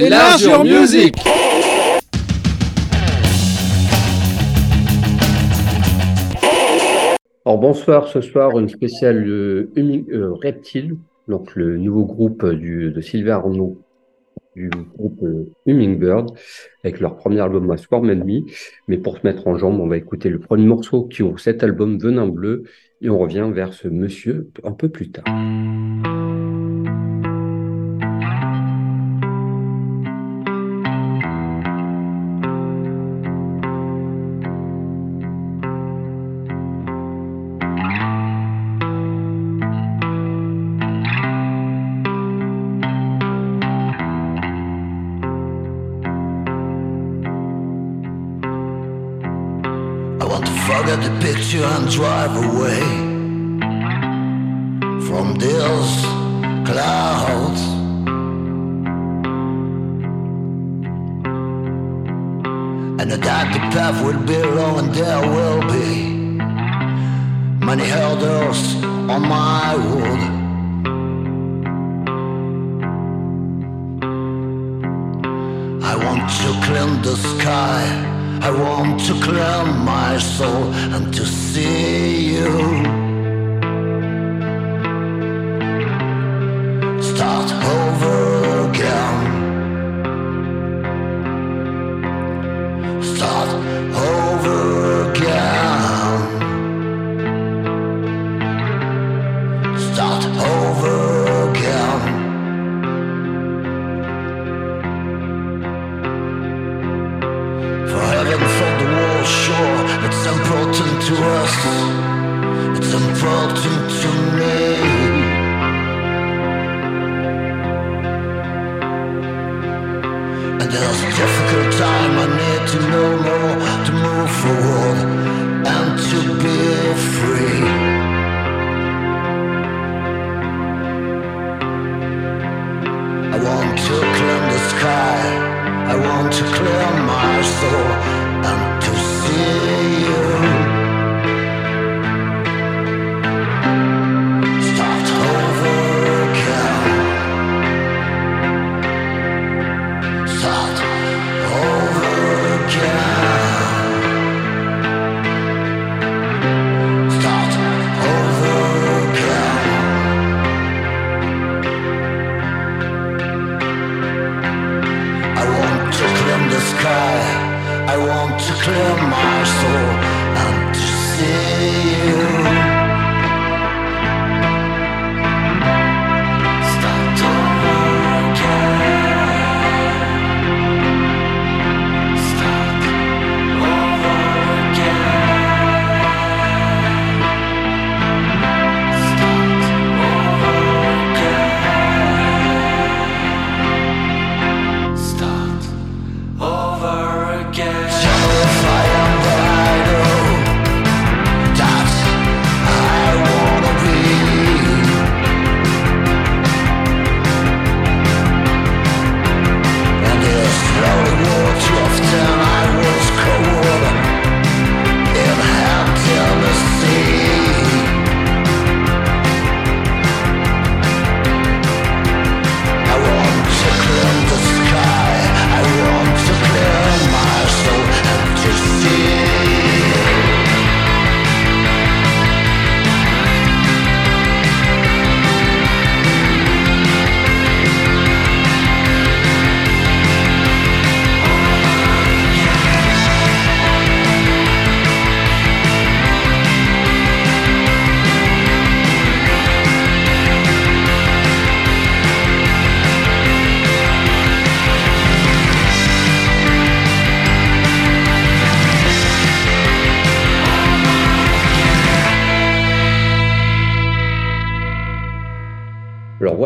Your Music Alors bonsoir, ce soir une spéciale euh, euh, Reptile, donc le nouveau groupe du, de Sylvain Arnaud du groupe euh, Hummingbird avec leur premier album à Swarm Enemy. Mais pour se mettre en jambe, on va écouter le premier morceau qui ouvre cet album Venin Bleu et on revient vers ce monsieur un peu plus tard. Picture and drive away from these clouds. And the path will be long and there will be many hurdles on my road. I want to clean the sky I want to clear my soul and to see you.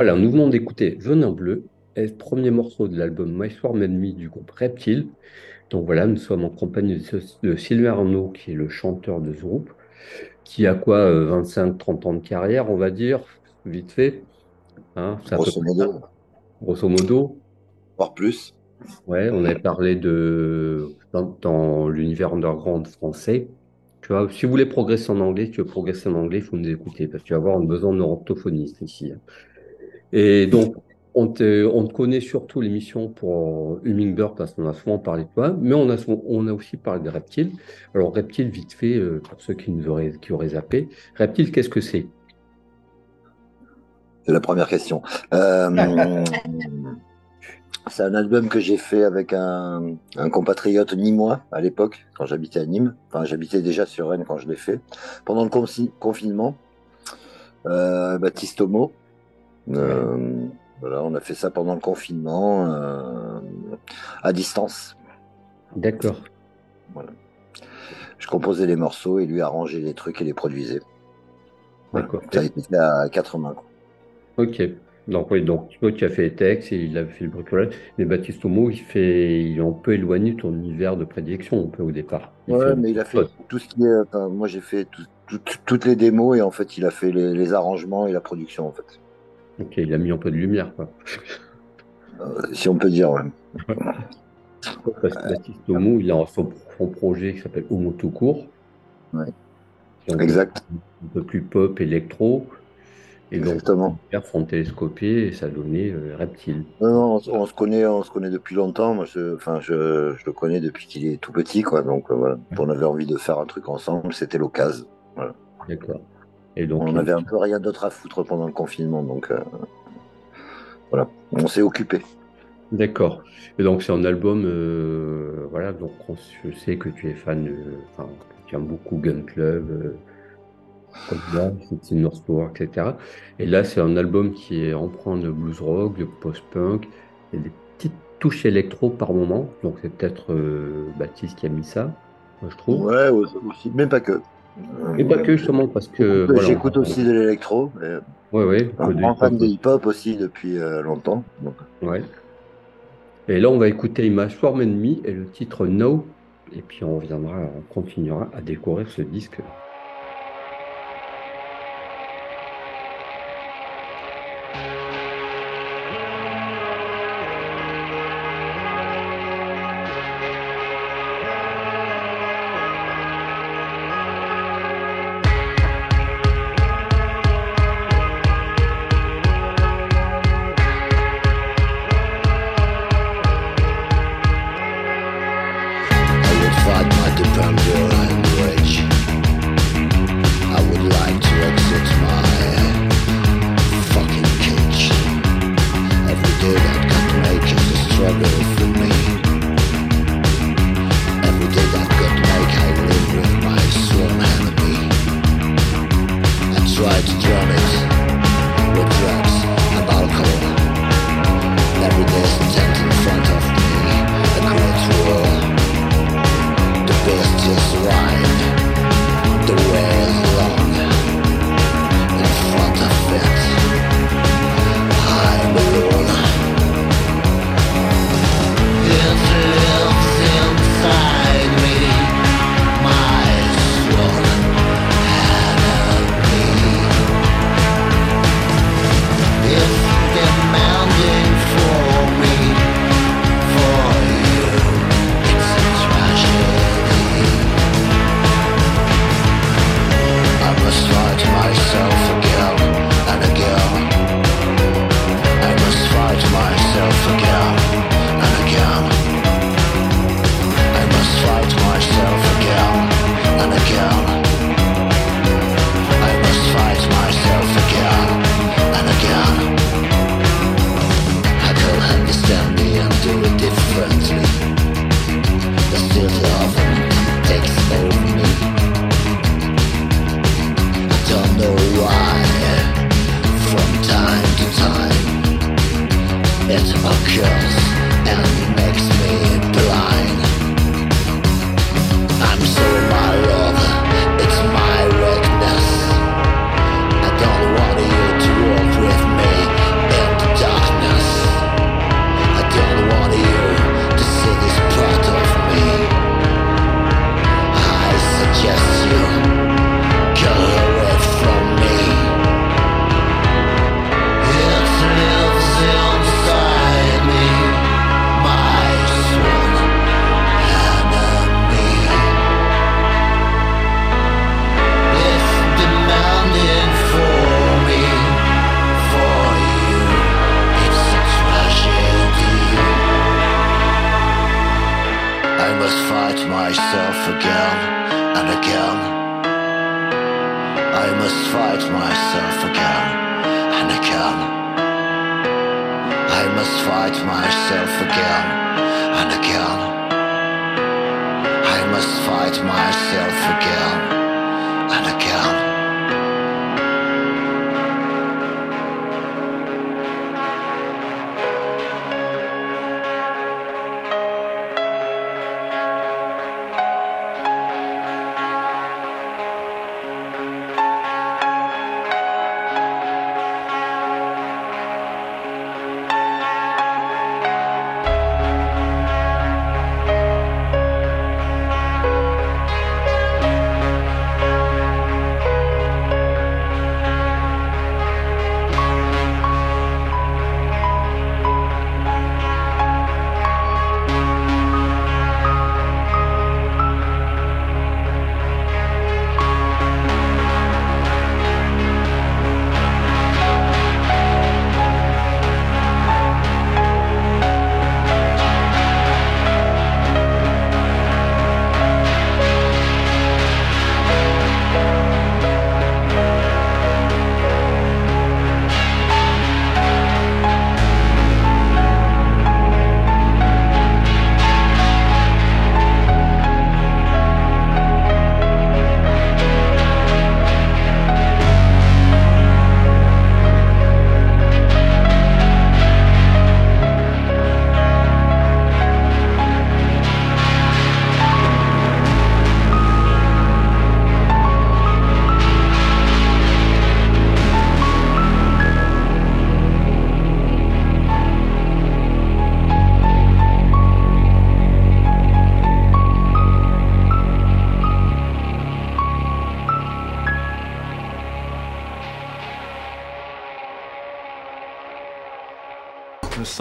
Nous venons d'écouter Venin Bleu, le premier morceau de l'album My Swarm Enemy du groupe Reptile. Donc voilà, nous sommes en compagnie de Sylvain Arnaud, qui est le chanteur de ce groupe, qui a quoi, 25-30 euh, ans de carrière, on va dire, vite fait. Hein, grosso modo. Grosso modo. Voire plus. Ouais, on avait parlé de dans, l'univers underground français. Tu vois, si vous voulez progresser en anglais, si tu veux progresser en anglais, il faut nous écouter parce que tu vas avoir besoin de orthophonistes ici. Hein. Et donc, on te, on te connaît surtout l'émission pour Hummingbird parce qu'on a souvent parlé de toi, mais on a, on a aussi parlé de reptiles. Alors, reptiles, vite fait, euh, pour ceux qui, nous auraient, qui auraient zappé. Reptiles, qu'est-ce que c'est? C'est la première question. Euh, c'est un album que j'ai fait avec un, un compatriote nîmois à l'époque, quand j'habitais à Nîmes. Enfin, j'habitais déjà sur Rennes quand je l'ai fait. Pendant le confinement, euh, Baptiste Homo. Euh, voilà, on a fait ça pendant le confinement, euh, à distance. D'accord. Voilà. Je composais les morceaux et lui arrangeait les trucs et les produisait. D'accord. Ça a été fait à quatre mains. Ok. Donc oui, donc tu as fait les textes et il a fait le bricolage. Mais Baptiste Homo, il fait, il est un peu éloigné de ton univers de prédilection, un peu au départ. Ouais, mais il a fait tout ce qui est. moi, j'ai fait toutes les démos et en fait, il a fait les, arrangements et la production en fait. Ok, il a mis un peu de lumière, quoi. Euh, si on peut dire, ouais. Parce que Baptiste Homo, il a son, projet qui s'appelle Homo tout court. Ouais. Exact. Un peu plus pop, électro. Et Exactement. donc, font télescopier et ça donnait euh, Reptile. Non, on, se connaît, on se connaît depuis longtemps. Moi, je, enfin, je, je le connais depuis qu'il est tout petit, quoi. Donc euh, voilà, on avait envie de faire un truc ensemble, c'était l'occasion. Voilà. D'accord. Et donc, on avait un peu rien d'autre à foutre pendant le confinement, donc euh, voilà, on s'est occupé. D'accord. Et donc c'est un album, voilà. Donc je sais que tu es fan, enfin, tu aimes beaucoup Gun Club c'est North Power, etc. Et là, c'est un album qui est emprunt de blues rock, de post-punk, a des petites touches électro par moment, donc c'est peut-être euh, Baptiste qui a mis ça, moi, je trouve. Ouais, aussi, mais pas que. Et pas que justement parce que. J'écoute aussi de l'électro. Ouais, ouais. Un fan de hip-hop aussi depuis euh, longtemps. Ouais. Et là, on va écouter Image Form Enemy et le titre No. Et puis on reviendra, on continuera à découvrir ce disque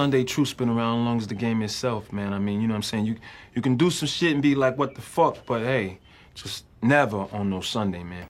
Sunday truth been around as long as the game itself, man. I mean, you know what I'm saying? You you can do some shit and be like, what the fuck? But hey, just never on no Sunday, man.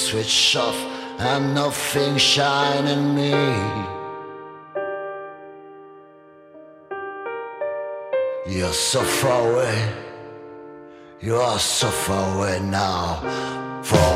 It switched off and nothing shining me. You're so far away, you are so far away now from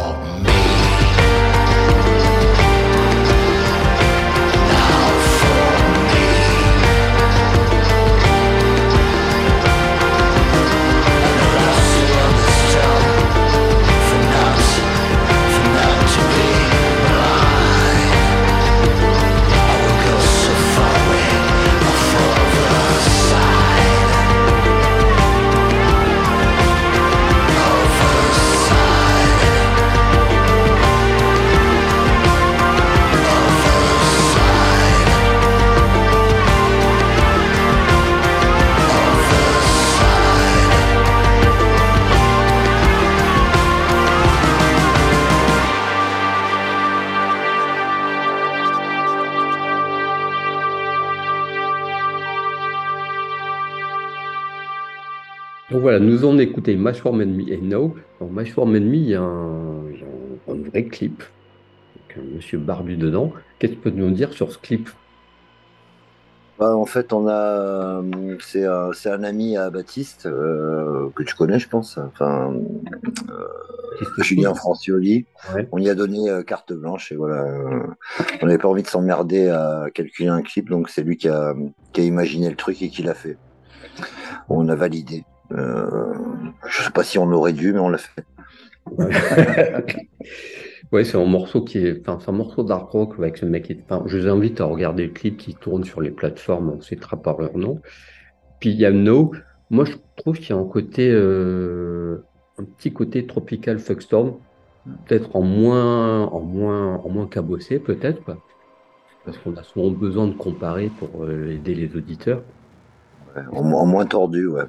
nous on écouté Mashworm Enemy et No. Dans Mashworm Enemy, il y a un, il y a un- vrai clip. avec un monsieur barbu dedans. Qu'est-ce que tu peux nous dire sur ce clip? Bah, en fait, on a, euh, c'est un, ami à Baptiste euh, que tu connais, je pense. Enfin, Julien Francioli. Ouais. On y a donné euh, carte blanche et voilà. euh, on n'avait pas envie de s'emmerder à calculer un clip, donc c'est lui qui a, qui a imaginé le truc et qui l'a fait. On a validé. Euh, je sais pas si on aurait dû, mais on l'a fait. Ouais, c'est un morceau qui est, enfin, c'est un morceau d'art rock avec ce mec. qui est- Enfin, je vous invite à regarder le clip qui tourne sur les plateformes, on citera par leur nom. Puis il y a No. Moi, je trouve qu'il y a un côté, euh, un petit côté tropical fuckstorm, peut-être en moins, en moins, en moins cabossé, peut-être, quoi. Parce qu'on a souvent besoin de comparer pour euh, aider les auditeurs. Ouais, En, en moins tordu, ouais.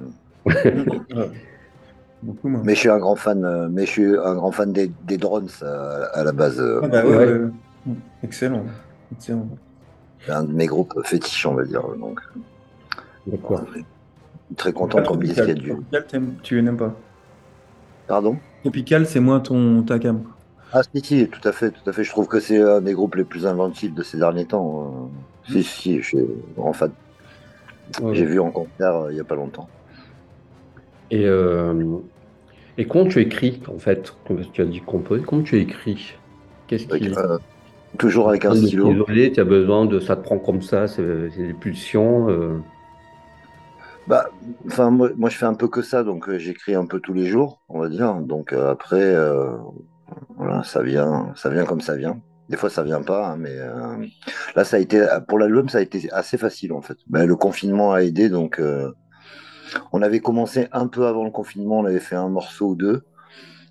Beaucoup moins. Mais je suis un grand fan, euh, mais je suis un grand fan des, des drones à, à la base. euh, Ah bah ouais, Ouais. ouais, ouais. Excellent. Excellent. C'est un de mes groupes fétiches, on va dire. Donc, D'accord. je suis très content qu'on me dise qu'il y a du. Tu n'aimes pas? Pardon? Tropical, c'est moins ton ta cam. Ah, si, si, tout à fait, tout à fait. Je trouve que c'est un des groupes les plus inventifs de ces derniers temps. euh. Si, si, je suis grand fan. Ouais. J'ai vu en concert euh, il y a pas longtemps. Et, euh, et comment tu écris, en fait? Tu as dit composer. Comment tu écris? Qu'est-ce qui. Euh, toujours avec un stylo. tu as besoin de ça te prend comme ça, c'est des pulsions. euh, Bah, enfin, moi, moi, je fais un peu que ça, donc euh, j'écris un peu tous les jours, on va dire. Donc euh, après, euh, voilà, ça vient, ça vient comme ça vient. Des fois, ça vient pas, hein, mais euh, là, ça a été pour l'album, ça a été assez facile en fait. Ben, le confinement a aidé, donc euh, on avait commencé un peu avant le confinement, on avait fait un morceau ou deux,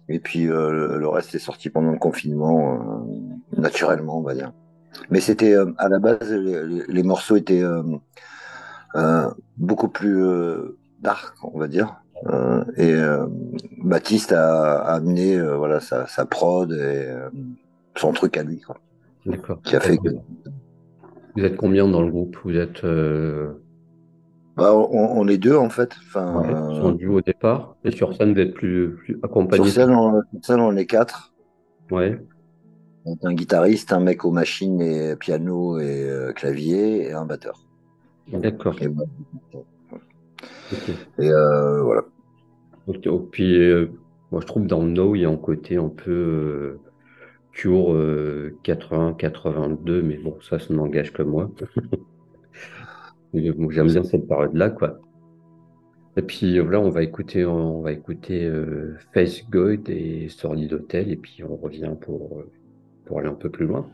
et puis euh, le, reste est sorti pendant le confinement, euh, naturellement, on va dire. Mais c'était euh, à la base, les, morceaux étaient beaucoup plus dark, on va dire. Et Baptiste a, a amené voilà sa, sa prod et son truc à lui, D'accord. qui a fait que Vous êtes combien dans le groupe? Vous êtes bah, on, on est deux en fait. Enfin, ouais, euh, un duo au départ, et sur scène, vous êtes plus, plus sur accompagné. scène, on, sur scène, on est quatre. Ouais, Donc, un guitariste, un mec aux machines et piano et euh, clavier et un batteur. d'accord. Et, moi. ok. Et, euh, voilà. Donc, oh, puis, euh, moi, je trouve dans No, il y a un côté un peu Cure 80-82, mais bon, ça, ça n'engage que moi. J'aime bien cette période-là, quoi. Et puis voilà, on va écouter, on va écouter euh, Face Guide et Sordid Hotel, et puis on revient pour, euh, pour aller un peu plus loin.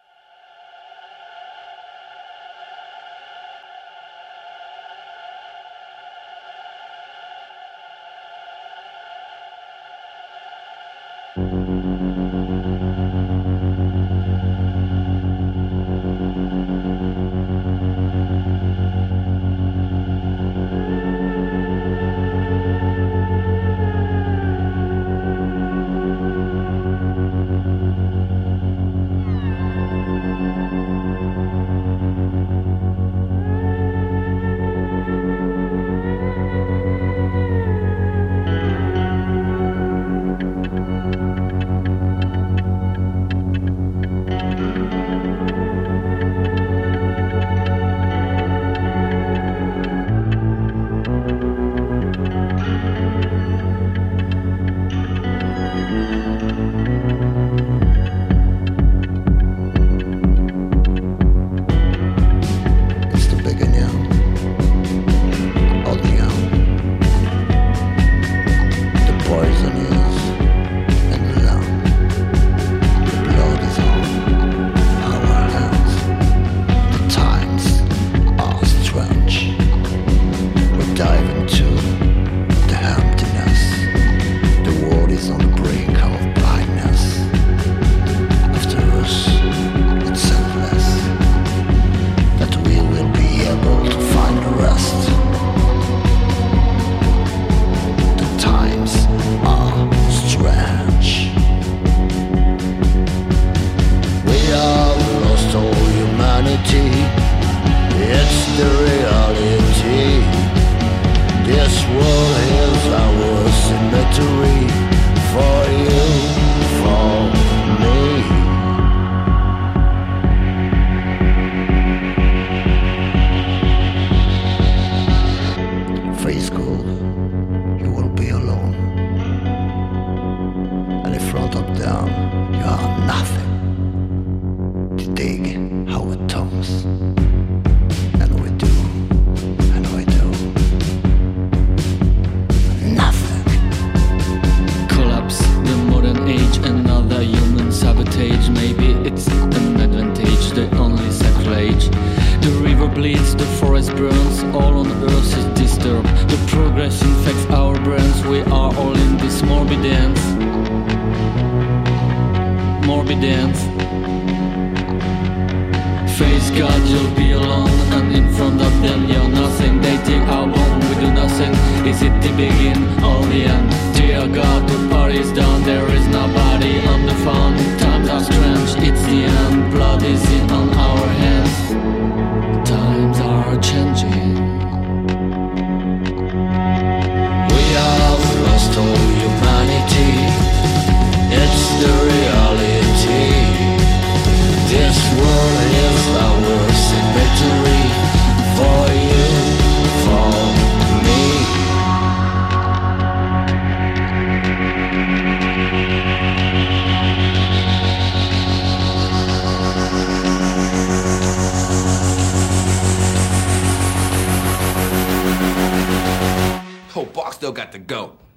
the reality. This world is our cemetery for you.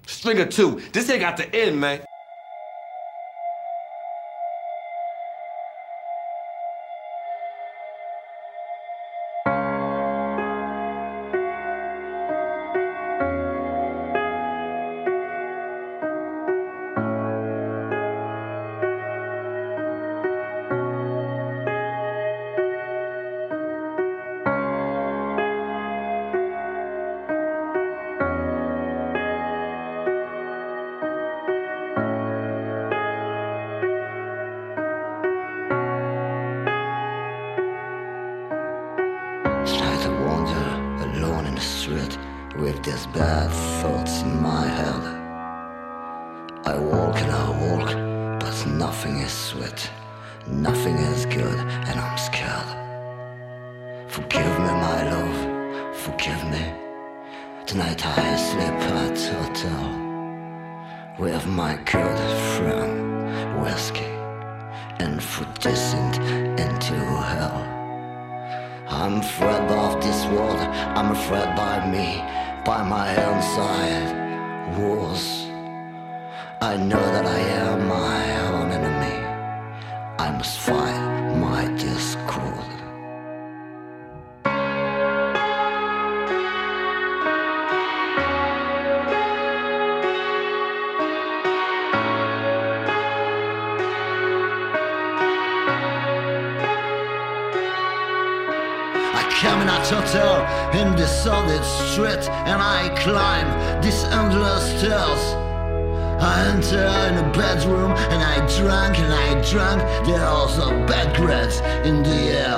String of two. This ain't got to end, man. hotels. I enter in a bedroom and I drank and I drank. There are also bad breaths in the air.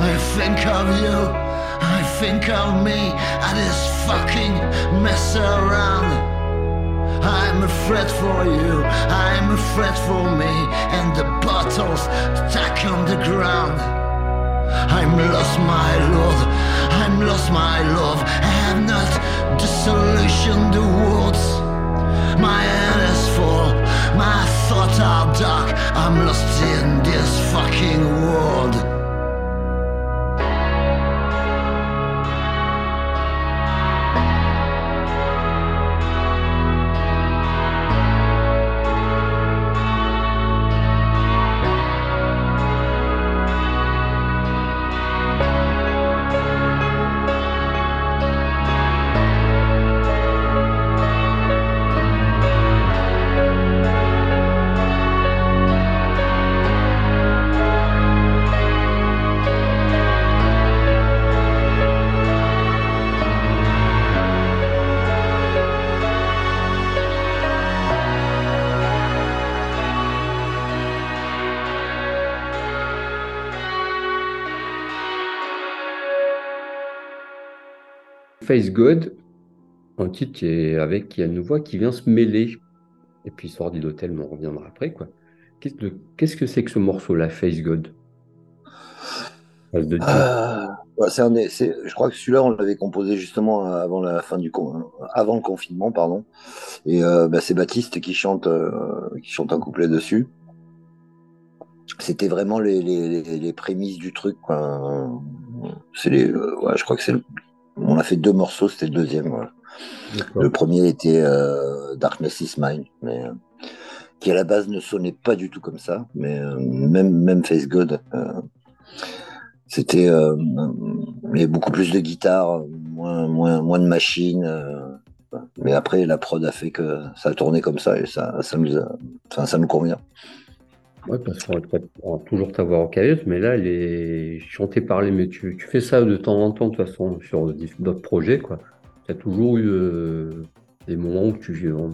I think of you, I think of me. I just fucking mess around. I'm afraid for you, I'm afraid for me, and the bottles stuck on the ground. I'm lost, my love. I'm lost, my love. I have not the solution, the words. My hand is full. My thoughts are dark. I'm lost in this fucking world. Face God, un titre qui est avec qui a une voix qui vient se mêler. Et puis Sordid Hotel, mais on reviendra après quoi. Qu'est-ce que c'est que ce morceau-là, Face God? Face de Dieu. Ah, ouais, c'est un je crois que celui-là, on l'avait composé justement avant la fin du avant le confinement, pardon. Et euh, bah, c'est Baptiste qui chante, euh, qui chante un couplet dessus. C'était vraiment les, prémices du truc. quoi. C'est les, euh, je crois que c'est. le- On a fait deux morceaux, c'était le deuxième. voilà. Le premier était euh, Darkness is Mine, mais euh, qui à la base ne sonnait pas du tout comme ça, mais euh, même même Face God, c'était il y avait beaucoup plus de guitare, moins moins moins de machines. mais après la prod a fait que ça a tourné comme ça et ça ça nous a- ça nous convient. Ouais, parce qu'on va toujours t'avoir en carrière, mais là, elle est chantée parler. Mais tu, tu fais ça de temps en temps, de toute façon, sur d'autres projets, quoi. Tu as toujours eu euh, des moments où tu euh,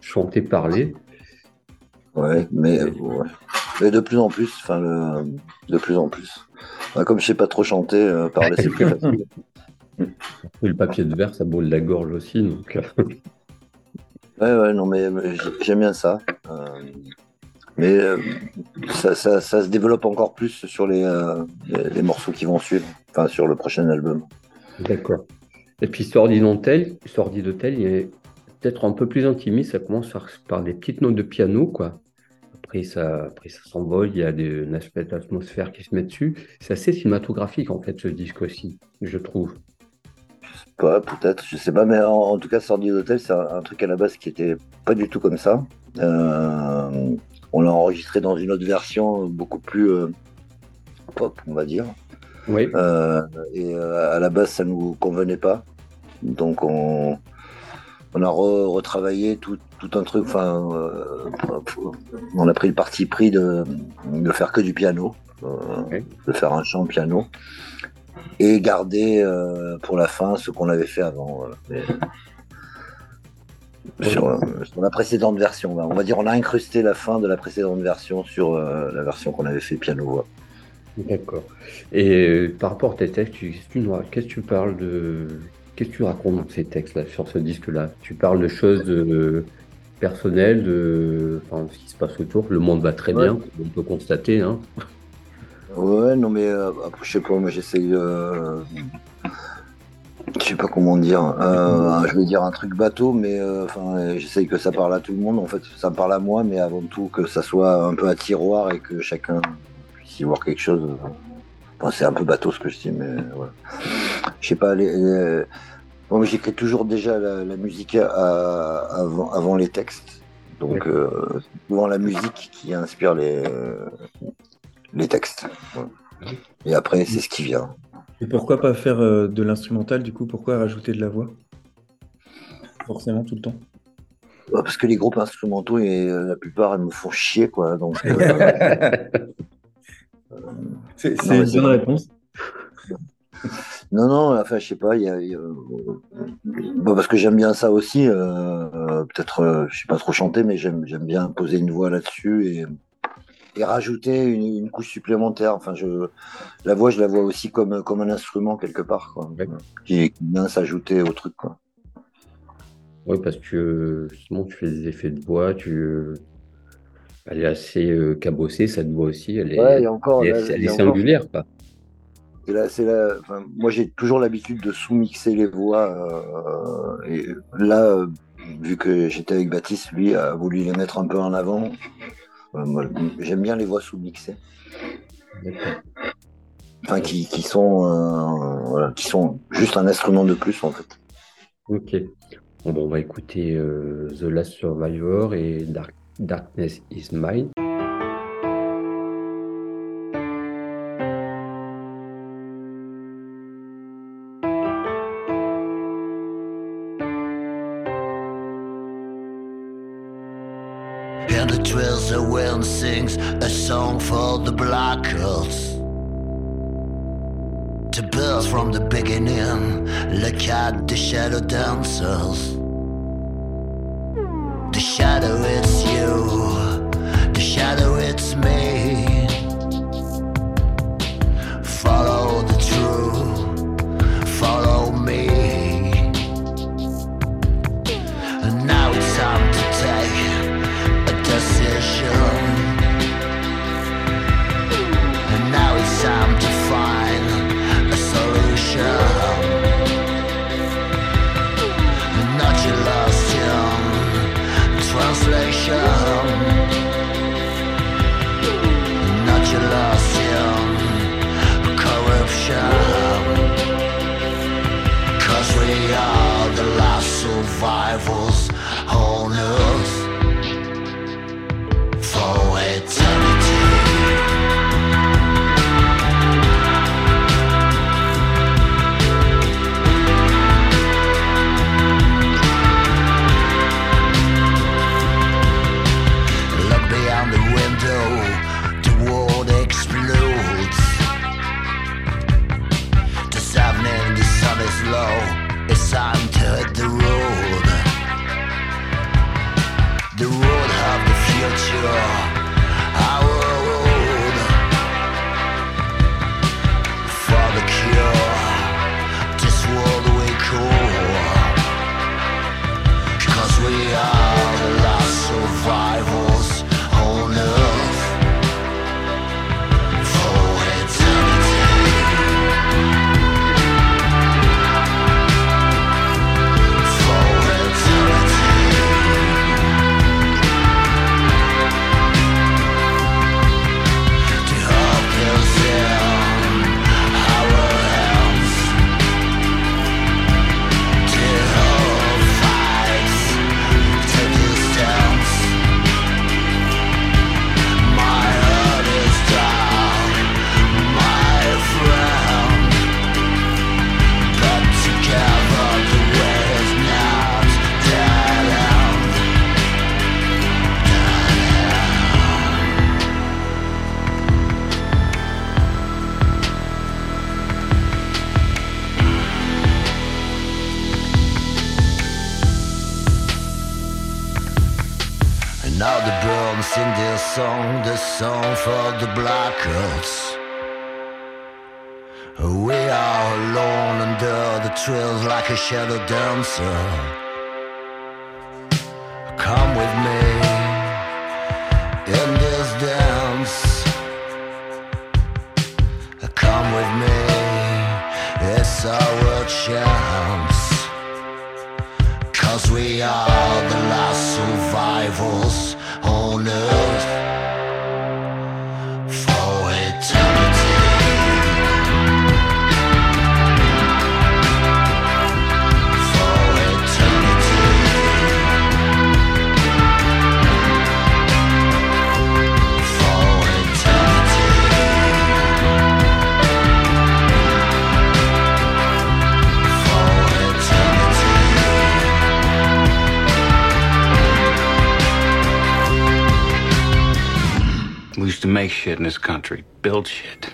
chantais parler. Ouais, mais, ouais. Mais de plus en plus, enfin le, de plus en plus. Comme je sais pas trop chanter, euh, parler c'est plus facile. Et le papier de verre, ça brûle la gorge aussi. Donc, euh, Ouais, ouais, non, mais mais j'ai- j'aime bien ça. Mais euh, ça, ça, ça se développe encore plus sur les, euh, les, les morceaux qui vont suivre, enfin sur le prochain album. D'accord. Et puis Sordid Hotel, Sordid Hotel, il est peut-être un peu plus intimiste. Ça commence par, des petites notes de piano, quoi. Après, ça, après, ça s'envole. Il y a des, un aspect d'atmosphère qui se met dessus. C'est assez cinématographique, en fait, ce disque aussi, je trouve. Pas, peut-être, je sais pas, mais en, en tout cas, Sordid Hotel, c'est un, un truc à la base qui était pas du tout comme ça. Euh, on l'a enregistré dans une autre version beaucoup plus euh, pop, on va dire. Oui. Euh, et euh, à la base, ça nous convenait pas. Donc on, on a re- retravaillé tout, tout un truc. Enfin, on a pris le parti pris de, de faire que du piano, de faire un chant piano et garder euh, pour la fin ce qu'on avait fait avant. voilà. Mais- sur, euh, sur la précédente version, on va dire, on a incrusté la fin de la précédente version sur euh, la version qu'on avait fait piano-voix. D'accord. Et euh, par rapport à tes textes, tu- qu'est-ce que tu, nous- qu'est-ce que tu parles de. Qu'est-ce que tu racontes dans ces textes-là, sur ce disque-là? Tu parles de choses personnelles, de enfin, ce qui se passe autour. Le monde va très Ouais. bien, on peut constater. Hein. Ouais, non, mais euh, après, je sais pas, moi j'essaye. Je sais pas comment dire. Euh, je vais dire un truc bateau, mais euh, enfin, j'essaye que ça parle à tout le monde. En fait, ça me parle à moi, mais avant tout que ça soit un peu un tiroir et que chacun puisse y voir quelque chose. Enfin, c'est un peu bateau ce que je dis, mais voilà. Je sais pas. Les, les- Moi, j'écris toujours déjà la, la musique à- avant, avant les textes. Donc, euh, c'est souvent la musique qui inspire les, les textes. Voilà. Et après, c'est ce qui vient. Et pourquoi pas faire euh, de l'instrumental du coup? Pourquoi rajouter de la voix? Forcément tout le temps. Ouais, Parce que les groupes instrumentaux, et euh, la plupart, elles me font chier, quoi. Donc, euh, C'est une bonne réponse. non, non, enfin, je sais pas, il y a, il y a- bon, parce que j'aime bien ça aussi. euh, Peut-être, euh, je sais pas trop chanter, mais j'aime, j'aime bien poser une voix là-dessus et, et rajouter une, une couche supplémentaire. Enfin, je, la voix, je la vois aussi comme, comme un instrument quelque part, quoi. Ouais. Qui, qui vient s'ajouter au truc, quoi. Oui, parce que justement, tu fais des effets de voix, tu... elle est assez euh, cabossée, cette voix aussi, elle est, Ouais, encore, elle là, elle est a encore- singulière, quoi. Et là, c'est là, enfin, moi, j'ai toujours l'habitude de sous-mixer les voix. euh, et là, euh, vu que j'étais avec Baptiste, lui a voulu les mettre un peu en avant. J'aime bien les voix sous-mixées. Enfin, qui, qui sont, qui sont juste un instrument de plus, en fait. Ok. Bon, on va écouter euh, The Last Survivor et Dark- Darkness is Mine. Sings a song for the black girls. To birth from the beginning, look at the shadow dancers. The shadow it's you, the shadow it's me. slow as I'm the road. The road of the future. Song, the song for the blackguards. We are alone under the trails like a shadow dancer. Come with me in this dance. Come with me, it's our chance. Cause we are the last survivors in this country, build shit.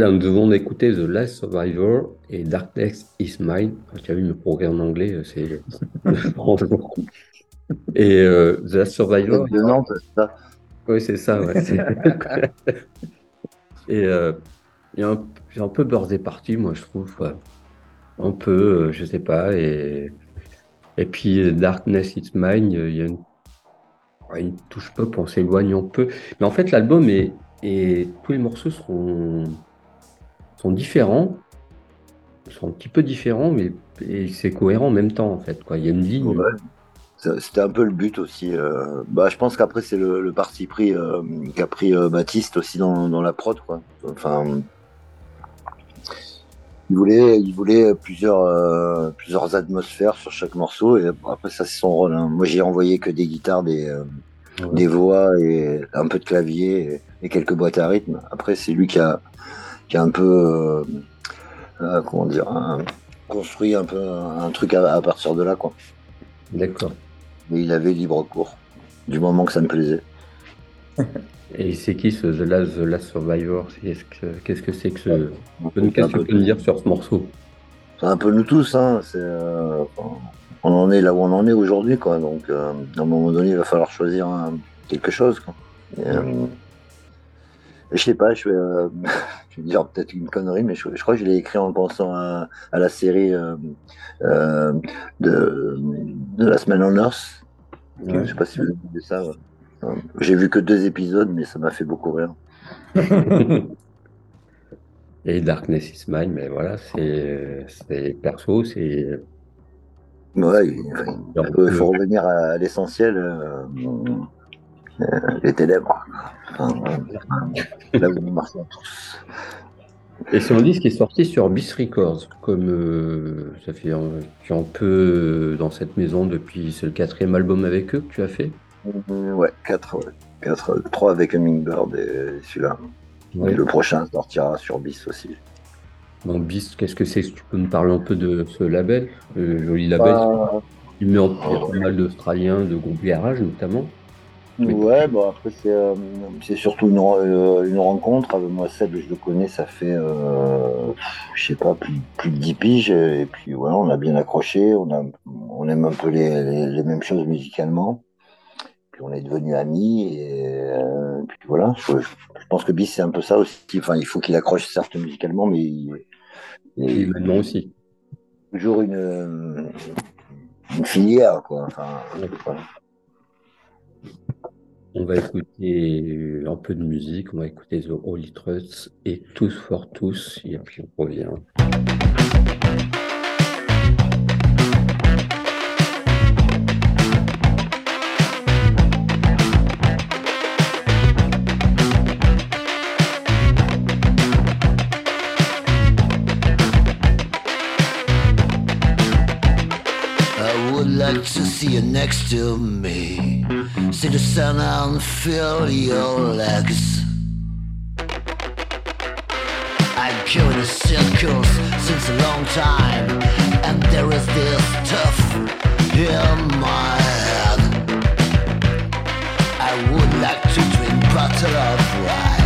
Voilà, nous devons écouter The Last Survivor et Darkness is Mine. Tu as vu, me progrès en anglais, euh, c'est. Et euh, The Last Survivor. De Nantes, c'est ça? Oui, c'est ça, ouais. Et euh, a un, un peu bordé parti, moi, je trouve. ouais. Un peu, euh, je sais pas. Et, et puis euh, Darkness is Mine, il y a une touche pop, on s'éloigne un peu. Mais en fait, l'album est, et tous les morceaux seront, sont différents, sont un petit peu différents, mais c'est cohérent en même temps, en fait. Quoi. Il y a une ligne. Ouais. C'était un peu le but aussi. euh, Bah, je pense qu'après, c'est le, le parti pris euh, qu'a pris euh, Baptiste aussi dans, dans la prod. Quoi. Enfin, il voulait, il voulait plusieurs, plusieurs atmosphères sur chaque morceau. Et après, ça, c'est son rôle. hein. Moi, j'ai envoyé que des guitares, des, Ouais. des voix et un peu de clavier et, et quelques boîtes à rythme. Après, c'est lui qui a, qui a un peu, euh, euh, comment dire, un- construit un peu un, truc à, à partir de là. quoi D'accord. mais il avait libre cours, du moment que ça me plaisait. Et c'est qui ce The Last, The Last Survivor? Qu'est-ce que qu'est-ce que c'est que ce. C'est Qu'est-ce que tu peux me dire sur ce morceau? C'est un peu nous tous, hein. c'est, euh, on en est là où on en est aujourd'hui, quoi. Donc, euh, à un moment donné, il va falloir choisir quelque chose, quoi. Et, euh, je sais pas, je vais, vais dire peut-être une connerie, mais je, je crois que je l'ai écrit en pensant à, à la série euh, euh, de, de la semaine en Earth. Je sais pas si vous avez vu ça. ouais. Euh, J'ai vu que deux épisodes, mais ça m'a fait beaucoup rire. Et Darkness is Mine, mais voilà, c'est perso, c'est. Ouais, il, faut, il faut revenir à l'essentiel, euh, les ténèbres. Euh, là où nous marchons tous. Et c'est un disque qui est sorti sur Bis Records, comme euh, ça fait un, peu euh, dans cette maison depuis, c'est le quatrième album avec eux que tu as fait? Euh, Ouais, 4, ouais. 4, 3 avec Hummingbird et celui-là. Ouais. Et le prochain sortira sur Bis aussi. Dans Bis, qu'est-ce que c'est? Tu peux nous parler un peu de ce label, le joli label. Bah, Il met en a pas mal d'Australiens, de groupes garage notamment. Ouais, bon après c'est euh, c'est surtout une, euh, une rencontre. Euh, Moi Seb, je le connais, ça fait euh, je sais pas plus, plus de 10 piges et puis voilà, on a bien accroché, on a on aime un peu les, les, les mêmes choses musicalement. Puis on est devenus amis et puis voilà. Je, je pense que Bis c'est un peu ça aussi. Enfin, il faut qu'il accroche certes musicalement, mais il, Et maintenant aussi. toujours une, une filière quoi. Enfin, voilà. On va écouter un peu de musique, on va écouter The Holy Trust et Tous for Tous, et puis on revient. To see you next to me. See the sun and feel your legs. I'm going in circles since a long time, and there is this stuff in my head. I would like to drink bottle of wine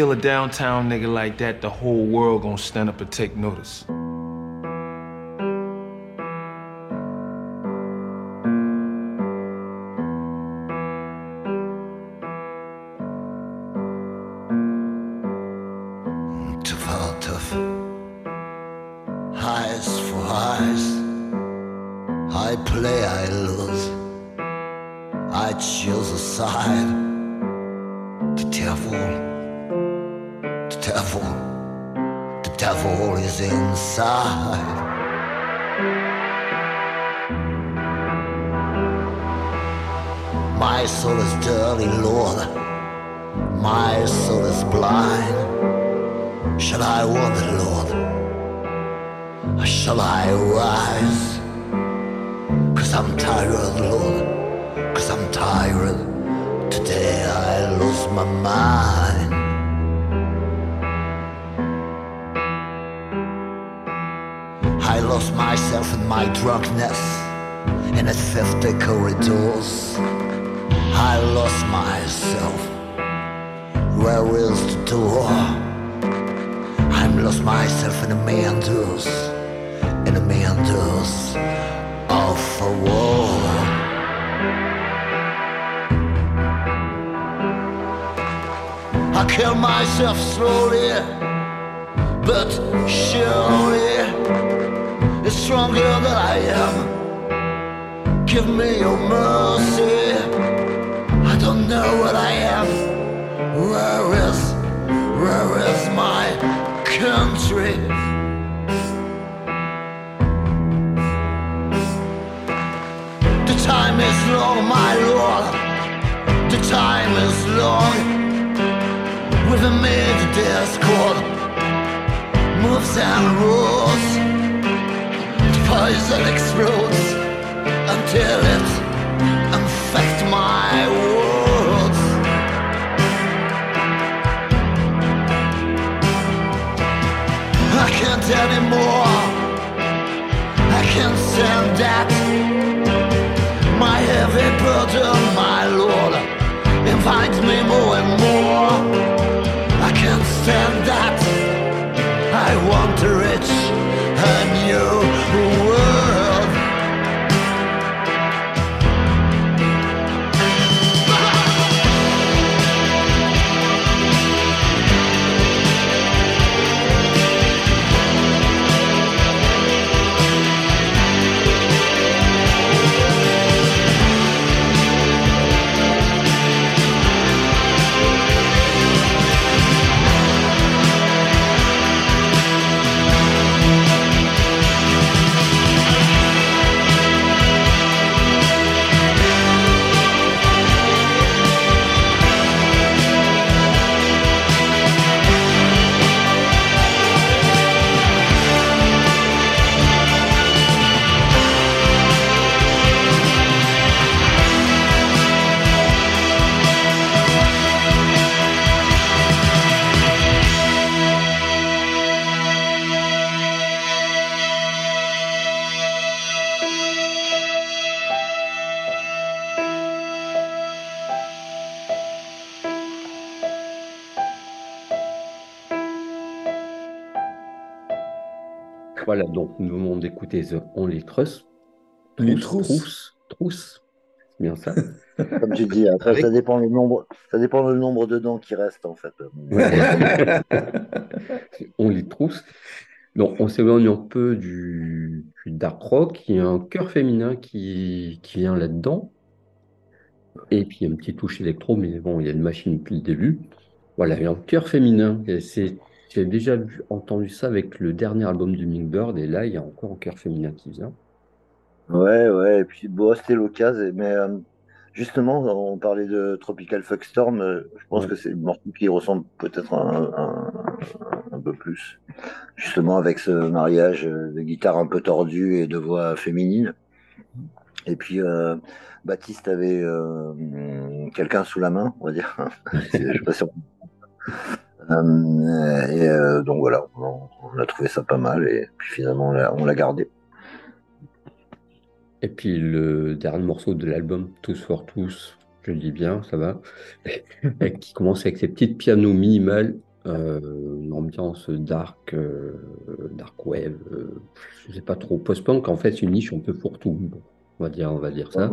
kill a downtown nigga like that, the whole world gonna stand up and take notice. I play, I lose. I choose a side. Inside. My soul is dirty, Lord. My soul is blind. Shall I wander, Lord? Or shall I rise? Cause I'm tired, Lord. Cause I'm tired. Today I lose my mind. Myself in my drunkenness in its 50 corridors. I lost myself. Where is the door? I'm lost myself in the meanders, in the meanders of a war. I kill myself slowly, but surely stronger than I am. Give me your mercy. I don't know what I am. Where is, where is my country? The time is long, my lord. Explodes until it infects my world. I can't anymore. I can't stand that. My heavy burden, my Lord, invites me more. Voilà, donc nous venons d'écouter The Only Trust. Les Trousse, trousses. Trousse, Trousse. C'est bien ça. Comme tu dis, après, ça dépend le nombre, ça dépend le nombre de dents qui restent en fait. The Only Trousse. Donc, on s'éloigne un peu du, du dark rock. Il y a un chœur féminin qui, qui vient là-dedans. Et puis, il y a une petite touche électro, mais bon, il y a une machine depuis le début. Voilà, il y a un chœur féminin. Et c'est, j'ai déjà vu- entendu ça avec le dernier album de Mingbird. Et là, il y a encore un chœur féminin qui vient. Ouais, ouais, et puis bon, c'était l'occasion, mais euh, justement, on parlait de Tropical Fuckstorm, euh, je pense Ouais. que c'est morceau qui ressemble peut-être un, un, un peu plus, justement avec ce mariage euh, de guitare un peu tordue et de voix féminine. Et puis, euh, Baptiste avait euh, quelqu'un sous la main, on va dire. Je sais pas si on- et euh, donc voilà, on, on a trouvé ça pas mal, et puis finalement, on l'a gardé. Et puis, le dernier morceau de l'album, Tous for Tous, je le dis bien, ça va. Qui commence avec ses petites pianos minimales, euh, une ambiance dark, euh, dark wave, euh, je sais pas trop, post-punk, en fait, c'est une niche un peu pour tout. On va dire, on va dire ça.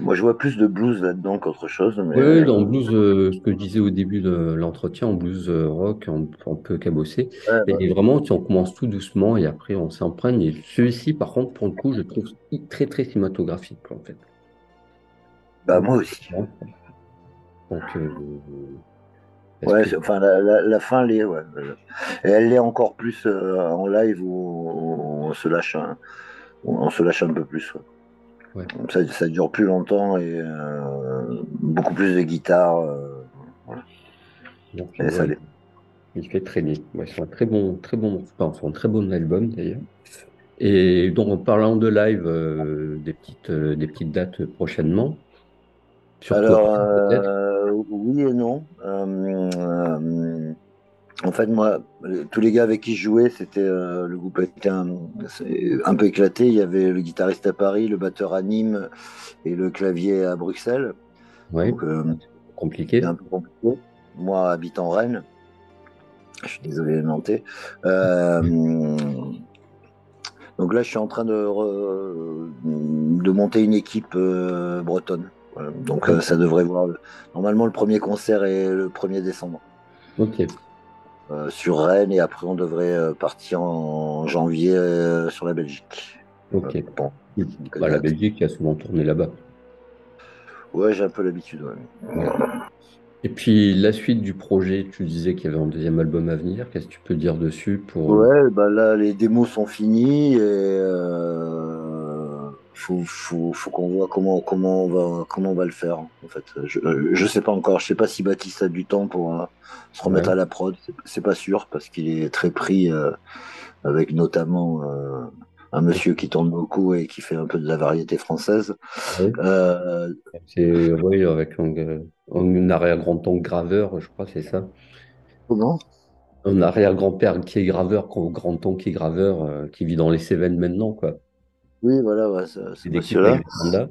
Moi, je- vois plus de blues là-dedans qu'autre chose. Mais... Oui, dans le blues, euh, ce que je disais au début de l'entretien, en blues euh, rock, un, un peu cabossé. Ouais, Et vraiment, tu- on commence tout doucement et après on s'imprègne. Et celui-ci, par contre, pour le coup, je trouve très très cinématographique, en fait. Bah, moi aussi. Donc, euh, Ouais, que- enfin, la, la, la fin l'est, ouais. Et elle l'est encore plus euh, en live où on, on se lâche un, on se lâche un peu plus. ouais. Ouais. Ça, ça dure plus longtemps et euh, beaucoup plus de guitare. euh, donc, et ça il fait traîner. Ouais, c'est un très bon, très bon, enfin, un très bon album d'ailleurs. Et donc, en parlant de live, euh, des petites, des petites dates prochainement. Surtout Alors, oui et non. Euh, euh, en fait, moi, le- tous les gars avec qui je jouais, c'était euh, le groupe était un, peu éclaté. Il y avait le guitariste à Paris, le batteur à Nîmes et le clavier à Bruxelles. Ouais, Donc, euh, compliqué. un peu compliqué. Moi, habitant Rennes, je suis désolé les Nantais. Euh, donc là, je suis en train de, re- de monter une équipe euh, bretonne. Voilà. Donc euh, ça devrait voir. Normalement, le premier concert est le 1er décembre Ok. Euh, sur Rennes et après on devrait euh, partir en janvier euh, sur la Belgique. Ok. Euh, bon. Bah, la Belgique a souvent tourné là-bas. Ouais, j'ai un peu l'habitude. ouais. Et puis la suite du projet, tu disais qu'il y avait un deuxième album à venir. Qu'est-ce que tu peux dire dessus pour Ouais, bah là les démos sont finies et faut, faut, faut qu'on voit comment comment on va comment on va le faire en fait. Je, je sais pas encore. Je sais pas si Baptiste a du temps pour euh, se remettre Ouais. à la prod. C'est- pas sûr parce qu'il est très pris euh, avec notamment euh, un monsieur qui tourne beaucoup et qui fait un peu de la variété française. Ouais. Euh, C'est oui, avec un, un arrière-grand-oncle graveur, je crois, c'est ça. comment? Un arrière-grand-père qui est graveur, grand-oncle qui est graveur, euh, qui vit dans les Cévennes maintenant, quoi. Oui, voilà, ouais, ça- C'est monsieur-là.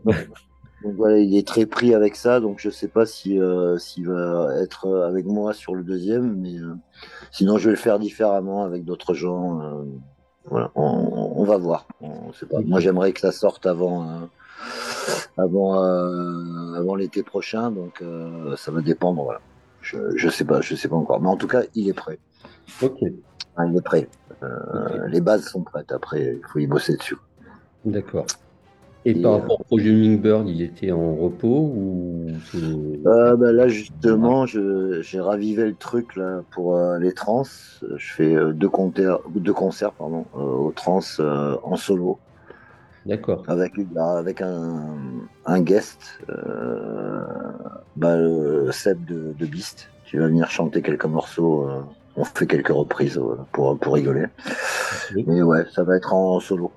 Donc voilà, il est très pris avec ça, donc je sais pas si euh, s'il va être avec moi sur le deuxième, mais euh, sinon je vais le faire différemment avec d'autres gens. euh, voilà, on, on va voir. On sait pas. Moi j'aimerais que ça sorte avant avant avant l'été prochain, donc ça va dépendre. Voilà. Je, je sais pas, je sais pas encore, mais en tout cas il est prêt. Ok, Enfin, il est prêt. Les bases sont prêtes. Après, il faut y bosser dessus. D'accord. Et Et, par euh, rapport au projet Hummingbird, il était en repos ou Euh, bah là justement, je- j'ai ravivé le truc là pour euh, les trans. Je fais euh, deux concerts, deux concerts pardon, aux trans en solo D'accord. avec bah, avec un, un guest, bah, le Seb de, de Beast, qui va venir chanter quelques morceaux. on fait quelques reprises pour pour rigoler. Mais ouais, ça va être en solo.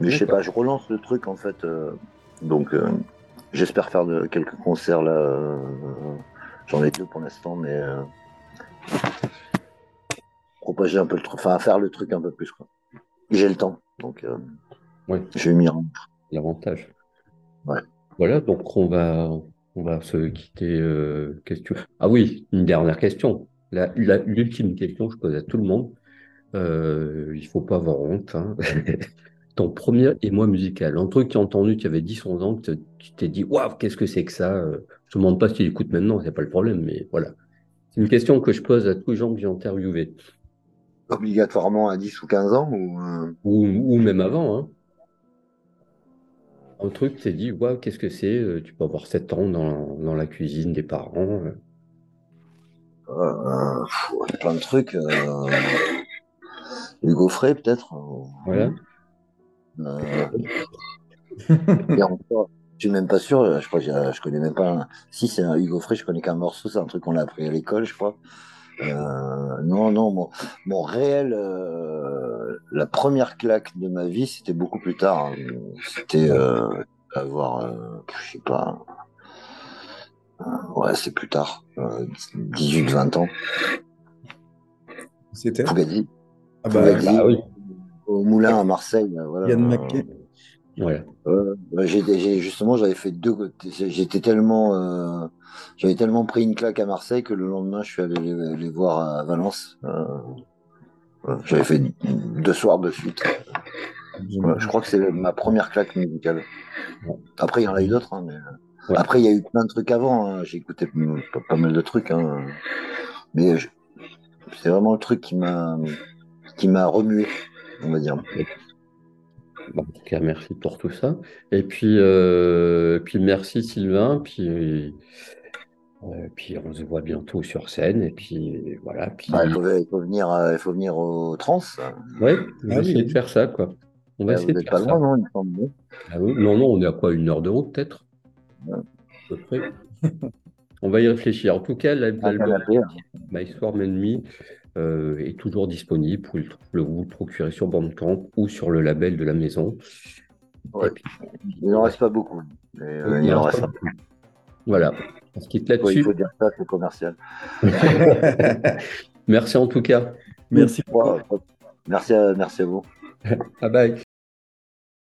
Mais je sais pas, je relance le truc en fait. euh, donc euh, j'espère faire de, quelques concerts là. euh, J'en ai deux pour l'instant, mais euh, propager un peu le truc, enfin faire le truc un peu plus quoi. J'ai le temps, donc euh, je vais m'y rendre. L'avantage. Ouais. Voilà, donc on va, on va se quitter. euh, question. Ah oui, une dernière question. La, la- l'ultime question que je pose à tout le monde. Euh, il faut pas avoir honte. hein. Ton premier émoi musical, un truc que tu as entendu, tu avais 10-11 ans, que tu t'es dit, waouh, qu'est-ce que c'est que ça? Euh, Je te demande pas si tu l'écoutes maintenant, c'est pas le problème, mais voilà. C'est une question que je pose à tous les gens que j'ai interviewés. obligatoirement à 10 ou 15 ans ou, euh, Ou, ou même avant, hein. Un truc, tu t'es dit, ouais, qu'est-ce que c'est? Euh, Tu peux avoir 7 ans dans, dans la cuisine des parents. euh. pff, plein de trucs. euh, Hugo Frey, peut-être. Voilà. Euh, et encore, je suis même pas sûr, je crois que je, connais même pas. un- Si c'est un Hugo Frey, je connais qu'un morceau, c'est un truc qu'on a appris à l'école, je crois. Euh, non, non, mon, mon réel, euh, la première claque de ma vie, c'était beaucoup plus tard. hein. C'était euh, avoir, je sais pas, ouais, c'est plus tard, euh, 18-20 ans. C'était Fugazi, Ah bah, bah oui. Au Moulin à Marseille. là, Voilà. Yann. Voilà. Euh, j'ai, justement, j'avais fait deux. J'étais tellement, euh, j'avais tellement pris une claque à Marseille que le lendemain, je suis allé les, les voir à Valence. Euh, j'avais fait deux soirs de suite. Je crois que c'est ma première claque musicale. Après, il y en a eu d'autres, hein, mais Ouais. après, il y a eu plein de trucs avant. hein. J'ai écouté pas, pas mal de trucs, hein. mais je- c'est vraiment le truc qui m'a, qui m'a remué, on va dire. Bon, en tout cas, merci pour tout ça. Et puis, euh, puis merci Sylvain. Puis, euh, puis on se voit bientôt sur scène. Et puis voilà. Puis, Ah, il, faut, il faut venir, euh, il faut venir au trans. ouais, on va Ah essayer oui. de faire ça, quoi. On va Vous essayer de faire pas ça. loin, non Ah oui, Non, non, on est à quoi? Une heure de route, peut-être? Ouais. À peu près. On va y réfléchir. En tout cas, Un l'album canapé, hein. My Swarm Enemy euh, est toujours disponible. Vous le, le- vous le procurez sur Bandcamp ou sur le label de la maison. Ouais. Et puis, Il n'en reste pas beaucoup. Mais, euh, il il en reste un peu. Voilà. On se quitte Ouais, il là-dessus. faut dire ça, c'est commercial. Merci en tout cas. Merci. Merci, à, merci à vous. Bye bye.